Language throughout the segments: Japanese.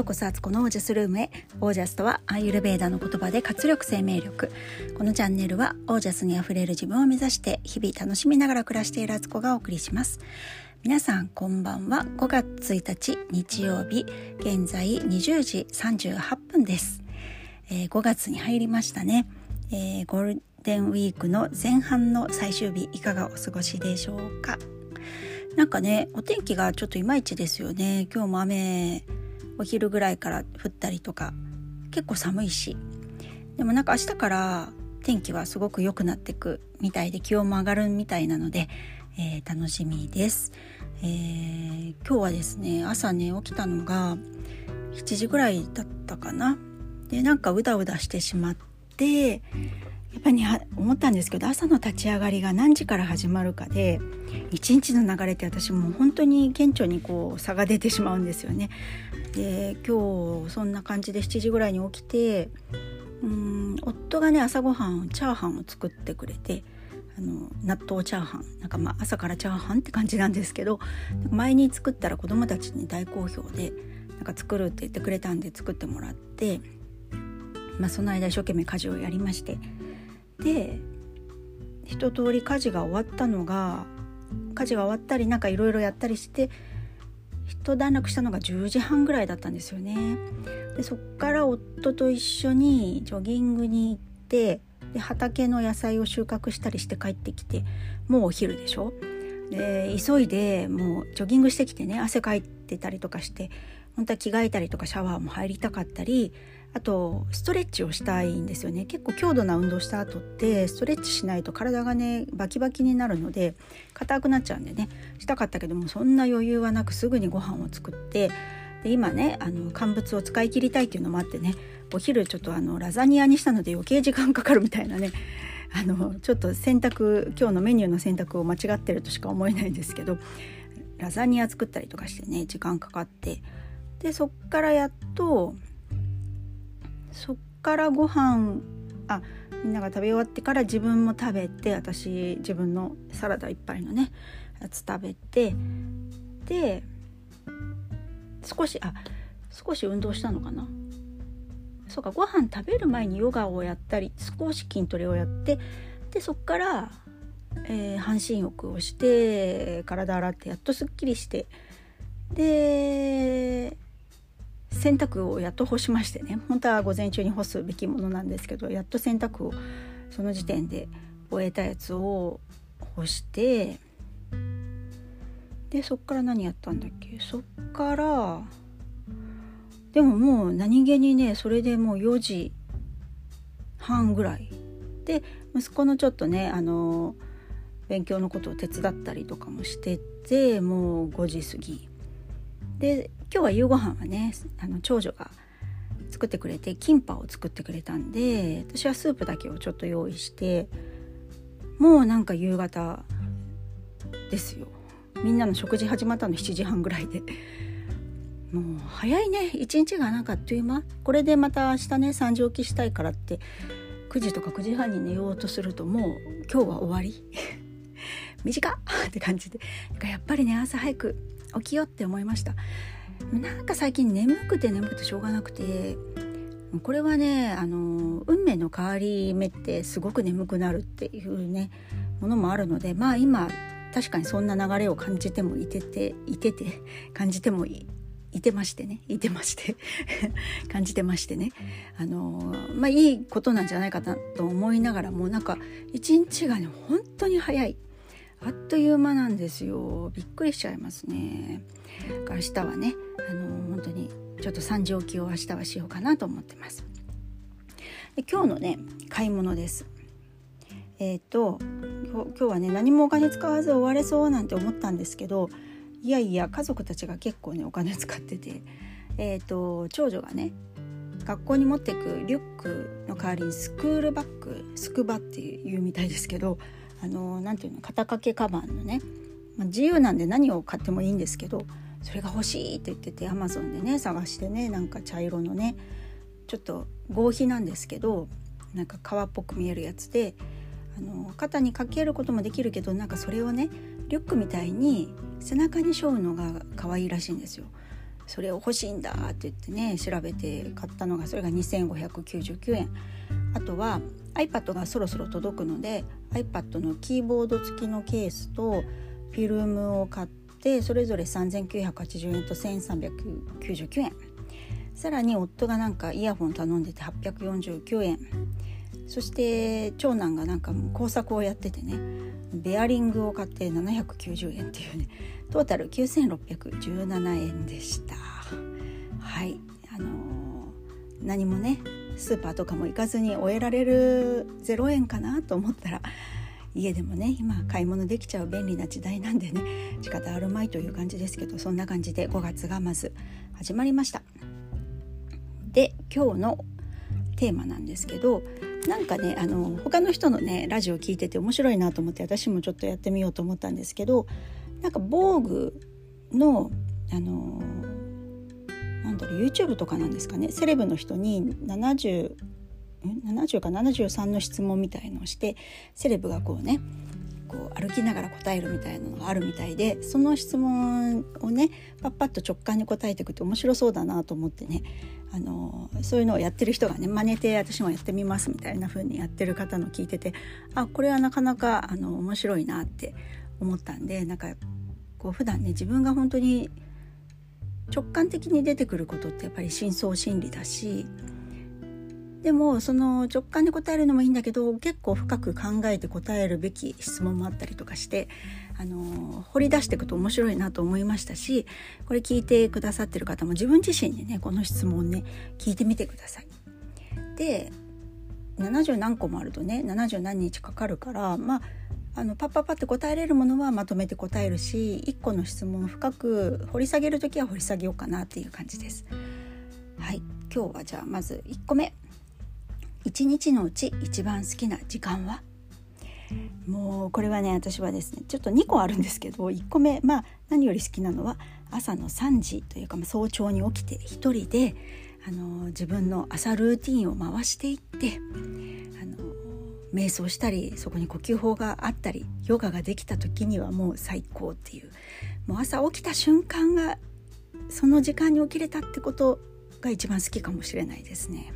ようこそアツコのオージャスルームへ。オージャスとはアーユルベーダの言葉で活力生命力。このチャンネルはオージャスにあふれる自分を目指して日々楽しみながら暮らしているアツコがお送りします。皆さんこんばんは。5月1日日曜日現在20時38分です、えー、5月に入りましたね、えー、ゴールデンウィークの前半の最終日いかがお過ごしでしょうか。なんかねお天気がちょっといまいちですよね。今日も雨お昼ぐらいから降ったりとか結構寒いし。でもなんか明日から天気はすごく良くなってくみたいで気温も上がるみたいなので、えー、楽しみです、えー、今日はですね朝ね起きたのが7時ぐらいだったかな。でなんかうだうだしてしまってやっぱり思ったんですけど朝の立ち上がりが何時から始まるかで一日の流れって私もう本当に顕著にこう差が出てしまうんですよね。で今日そんな感じで7時ぐらいに起きてうん夫がね朝ごはんチャーハンを作ってくれてあの納豆チャーハンなんかまあ朝からチャーハンって感じなんですけど前に作ったら子供たちに大好評でなんか作るって言ってくれたんで作ってもらって、まあ、その間一生懸命家事をやりまして。で一通り家事が終わったのが家事が終わったりなんかいろいろやったりして一段落したのが10時半ぐらいだったんですよね。でそっから夫と一緒にジョギングに行ってで畑の野菜を収穫したりして帰ってきてもうお昼でしょ？で急いでもうジョギングしてきてね汗かいてたりとかして本当は着替えたりとかシャワーも入りたかったりあとストレッチをしたいんですよね。結構強度な運動した後ってストレッチしないと体がねバキバキになるので硬くなっちゃうんでね。したかったけどもそんな余裕はなくすぐにご飯を作ってで今ねあの乾物を使い切りたいっていうのもあってねお昼ちょっとあのラザニアにしたので余計時間かかるみたいなねあのちょっと選択今日のメニューの選択を間違ってるとしか思えないんですけどラザニア作ったりとかしてね時間かかってでそっからやっとそっからご飯あみんなが食べ終わってから自分も食べて私自分のサラダ一杯のねやつ食べてで少しあ少し運動したのかな？そうかご飯食べる前にヨガをやったり少し筋トレをやってでそっから、えー、半身浴をして体洗ってやっとすっきりしてで洗濯をやっと干しましてね本当は午前中に干すべきものなんですけどやっと洗濯をその時点で終えたやつを干してでそっから何やったんだっけ？そっからでももう何気にねそれでもう4時半ぐらい。で息子のちょっとねあの勉強のことを手伝ったりとかもしててもう5時過ぎ。で今日は夕ご飯はねあの長女が作ってくれてキンパを作ってくれたんで私はスープだけをちょっと用意してもうなんか夕方ですよ。みんなの食事始まったの7時半ぐらいで。もう早いね一日がなんかあっという間。これでまた明日ね3時起きしたいからって9時とか9時半に寝ようとするともう今日は終わり。短っって感じで。やっぱりね朝早く起きようって思いました。なんか最近眠くて眠くてしょうがなくて。これはねあの運命の変わり目ってすごく眠くなるっていうねものもあるのでまあ今確かにそんな流れを感じてもいてていてて 感じてもいてましてねいてまして 感じてましてね。あのまあいいことなんじゃないかなと思いながらもなんか一日がね本当に早い。あっという間なんですよ。びっくりしちゃいますね。明日はねあの本当にちょっと3時起きを明日はしようかなと思ってます。で今日のね買い物です。えっ、ー、と今日はね何もお金使わず終われそうなんて思ったんですけどいやいや家族たちが結構ねお金使っててえっ、ー、と長女がね学校に持っていくリュックの代わりにスクールバッグスクバっていうみたいですけどあの何ていうの肩掛けカバンのね、まあ、自由なんで何を買ってもいいんですけどそれが欲しいって言っててアマゾンでね探してねなんか茶色のねちょっと合皮なんですけどなんか革っぽく見えるやつであの肩にかけることもできるけどなんかそれをねリュックみたいに背中に背負うのが可愛いらしいんですよ。それを欲しいんだって言ってね調べて買ったのがそれが2599円あとは iPad がそろそろ届くので iPad のキーボード付きのケースとフィルムを買ってそれぞれ3980円と1399円。さらに夫がなんかイヤホン頼んでて849円。そして長男がなんか工作をやっててねベアリングを買って790円っていうねトータル9617円でした。はい。あのー、何もねスーパーとかも行かずに終えられる0円かなと思ったら家でもね今買い物できちゃう便利な時代なんでね仕方あるまいという感じですけどそんな感じで5月がまず始まりました。で今日のテーマなんですけどなんかねあの他の人のねラジオ聞いてて面白いなと思って私もちょっとやってみようと思ったんですけどなんか防具のあのなんだろう YouTube とかなんですかね。セレブの人に70 70か73の質問みたいのをしてセレブがこうねこう歩きながら答えるみたいなのがあるみたいでその質問をねパッパッと直感に答えていくって面白そうだなと思ってねあのそういうのをやってる人がね真似て私もやってみますみたいな風にやってる方の聞いててあこれはなかなかあの面白いなって思ったんでなんかこう普段ね自分が本当に直感的に出てくることってやっぱり深層心理だしでもその直感で答えるのもいいんだけど結構深く考えて答えるべき質問もあったりとかしてあの掘り出していくと面白いなと思いましたしこれ聞いてくださってる方も自分自身にねこの質問ね聞いてみてください。で70何個もあるとね70何日かかるからまああのパッパッパって答えれるものはまとめて答えるし1個の質問を深く掘り下げる時は掘り下げようかなっていう感じです。はい。今日はじゃあまず1個目。1日のうち一番好きな時間は？もうこれはね私はですねちょっと2個あるんですけど1個目。まあ何より好きなのは朝の3時というか、まあ、早朝に起きて1人であの自分の朝ルーティンを回していって瞑想したりそこに呼吸法があったりヨガができた時にはもう最高っていう。もう朝起きた瞬間がその時間に起きれたってことが一番好きかもしれないですね。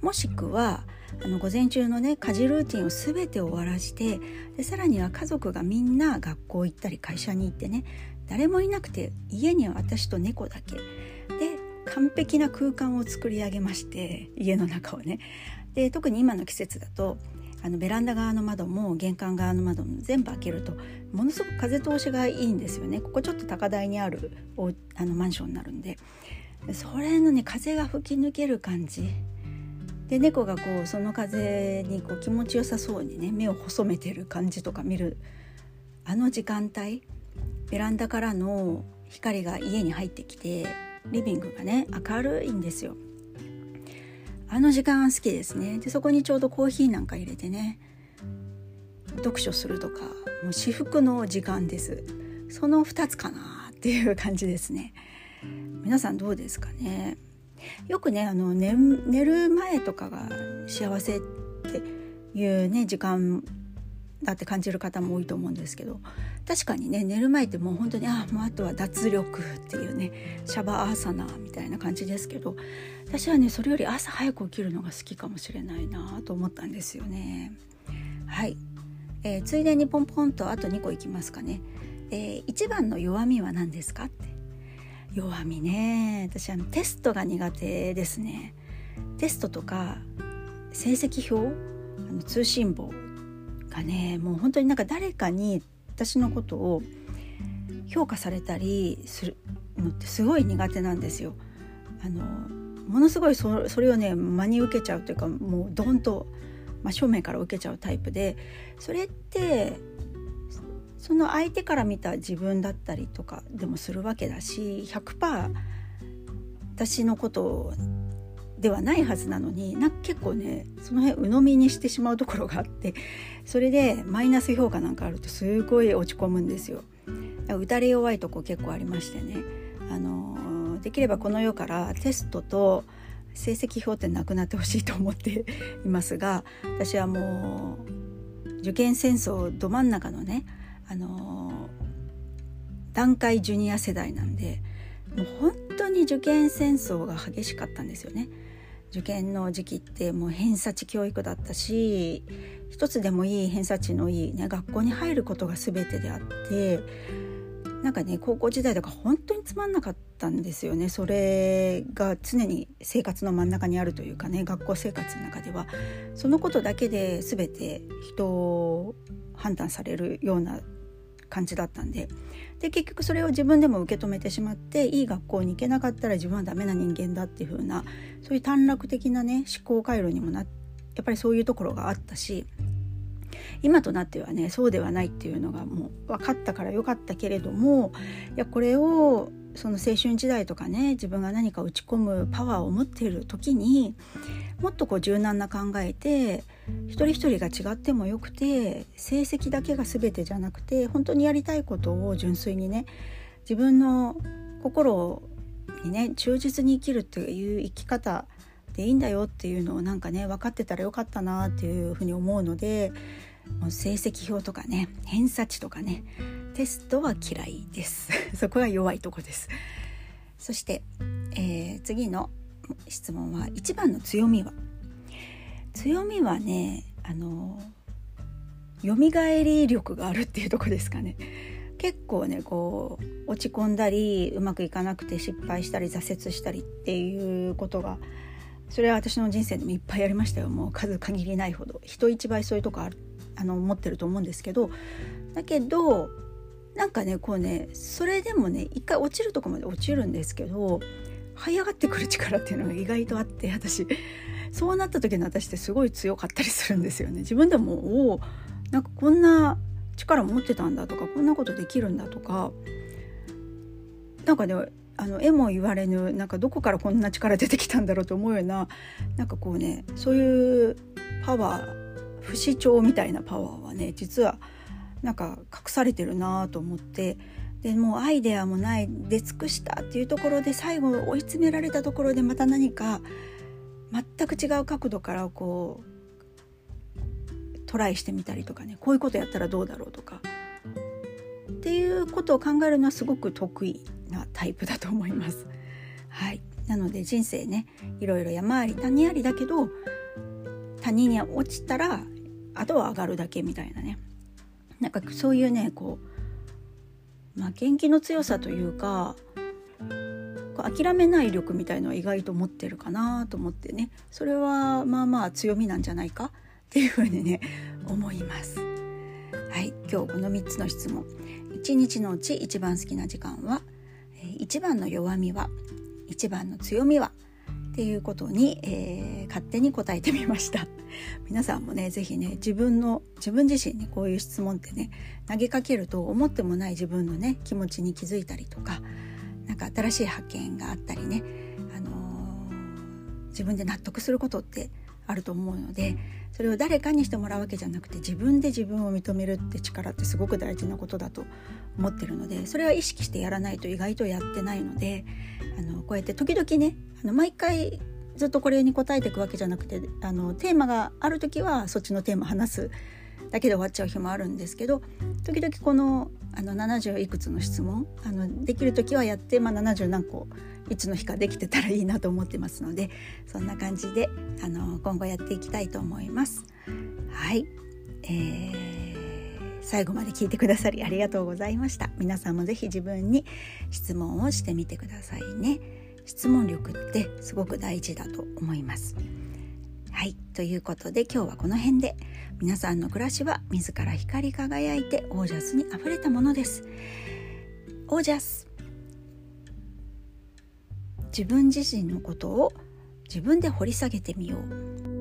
もしくはあの午前中のね家事ルーティンを全て終わらしてでさらには家族がみんな学校行ったり会社に行ってね誰もいなくて家には私と猫だけ。で完璧な空間を作り上げまして家の中をね。で特に今の季節だとあのベランダ側の窓も玄関側の窓も全部開けるとものすごく風通しがいいんですよね。ここちょっと高台にあるあのマンションになるんで。それのね風が吹き抜ける感じ。で猫がこうその風にこう気持ちよさそうにね目を細めてる感じとか見るあの時間帯ベランダからの光が家に入ってきてリビングがね明るいんですよ。あの時間好きですね。でそこにちょうどコーヒーなんか入れてね読書するとかもう至福の時間です。その2つかなっていう感じですね。皆さんどうですかね。よくねあの寝寝る前とかが幸せっていうね時間だって感じる方も多いと思うんですけど確かにね寝る前ってもう本当にあもうあとは脱力っていうねシャバーサナーみたいな感じですけど私はねそれより朝早く起きるのが好きかもしれないなと思ったんですよね。はい、えー、ついでにポンポンとあと2個いきますかね。えー、一番の弱みは何ですかって。弱みね。私あのテストが苦手ですね。テストとか成績表？あの通信簿がねもう本当になんか誰かに私のことを評価されたりするのってすごい苦手なんですよ。あのものすごいそれをね真に受けちゃうというかもうドンと真正面から受けちゃうタイプでそれってその相手から見た自分だったりとかでもするわけだし100%私のことをではないはずなのになんか結構ねその辺鵜呑みにしてしまうところがあってそれでマイナス評価なんかあるとすごい落ち込むんですよ。打たれ弱いとこ結構ありましてねあのできればこの世からテストと成績表ってなくなってほしいと思っていますが私はもう受験戦争ど真ん中のねあの団塊ジュニア世代なんでもう本当に受験戦争が激しかったんですよね。受験の時期ってもう偏差値教育だったし一つでもいい偏差値のいい、ね、学校に入ることが全てであってなんかね高校時代とか本当につまんなかったんですよね。それが常に生活の真ん中にあるというかね学校生活の中では。そのことだけで全て人を判断されるような感じだったんで。で結局それを自分でも受け止めてしまっていい学校に行けなかったら自分はダメな人間だっていう風なそういう短絡的なね思考回路にもなやっぱりそういうところがあったし今となってはねそうではないっていうのがもう分かったから良かったけれどもいやこれをその青春時代とかね自分が何か打ち込むパワーを持っている時にもっとこう柔軟な考えて一人一人が違ってもよくて成績だけが全てじゃなくて本当にやりたいことを純粋にね自分の心にね忠実に生きるっていう生き方でいいんだよっていうのをなんかね分かってたらよかったなっていうふうに思うのでもう成績表とかね偏差値とかねテストは嫌いです。そこが弱いとこです。そして、えー、次の質問は一番の強みは。強みはねあの蘇り力があるっていうとこですかね。結構ねこう落ち込んだりうまくいかなくて失敗したり挫折したりっていうことがそれは私の人生でもいっぱいありましたよ。もう数限りないほど。人一倍そういうとこあるあの持ってると思うんですけど。だけどなんかねこうねそれでもね一回落ちるとこまで落ちるんですけど這い上がってくる力っていうのが意外とあって私そうなった時の私ってすごい強かったりするんですよね。自分でもおなんかこんな力持ってたんだとかこんなことできるんだとかなんかねあの絵も言われぬなんかどこからこんな力出てきたんだろうと思うようななんかこうねそういうパワー不死鳥みたいなパワーはね実はなんか隠されてるなと思ってでもうアイデアもない出尽くしたっていうところで最後追い詰められたところでまた何か全く違う角度からこうトライしてみたりとかねこういうことやったらどうだろうとかっていうことを考えるのはすごく得意なタイプだと思います。はい、なので人生ねいろいろ山あり谷ありだけど谷に落ちたらあとは上がるだけみたいなねなんかそういうねこう、まあ、元気の強さというか諦めない力みたいのは意外と持ってるかなと思ってね。それはまあまあ強みなんじゃないか？っていうふうにね思います。はい。今日この3つの質問。1日のうち一番好きな時間は？一番の弱みは？一番の強みは？っていうことに、えー、勝手に答えてみました。皆さんもね是非ね自分の自分自身にこういう質問ってね投げかけると思ってもない自分のね気持ちに気づいたりとか何か新しい発見があったりね、あのー、自分で納得することってあると思うのでそれを誰かにしてもらうわけじゃなくて自分で自分を認めるって力ってすごく大事なことだと思ってるのでそれは意識してやらないと意外とやってないのであのこうやって時々ねあの毎回ずっとこれに答えていくわけじゃなくてあのテーマがある時はそっちのテーマ話すだけで終わっちゃう日もあるんですけど時々このあの70いくつの質問あのできる時はやって、まあ、70何個いつの日かできてたらいいなと思ってますのでそんな感じであの今後やっていきたいと思います。はい、えー、最後まで聞いてくださりありがとうございました。皆さんもぜひ自分に質問をしてみてくださいね。質問力ってすごく大事だと思います。はい、ということで今日はこの辺で皆さんの暮らしは自ら光り輝いてオージャスにあふれたものです。オージャス自分自身のことを自分で掘り下げてみよう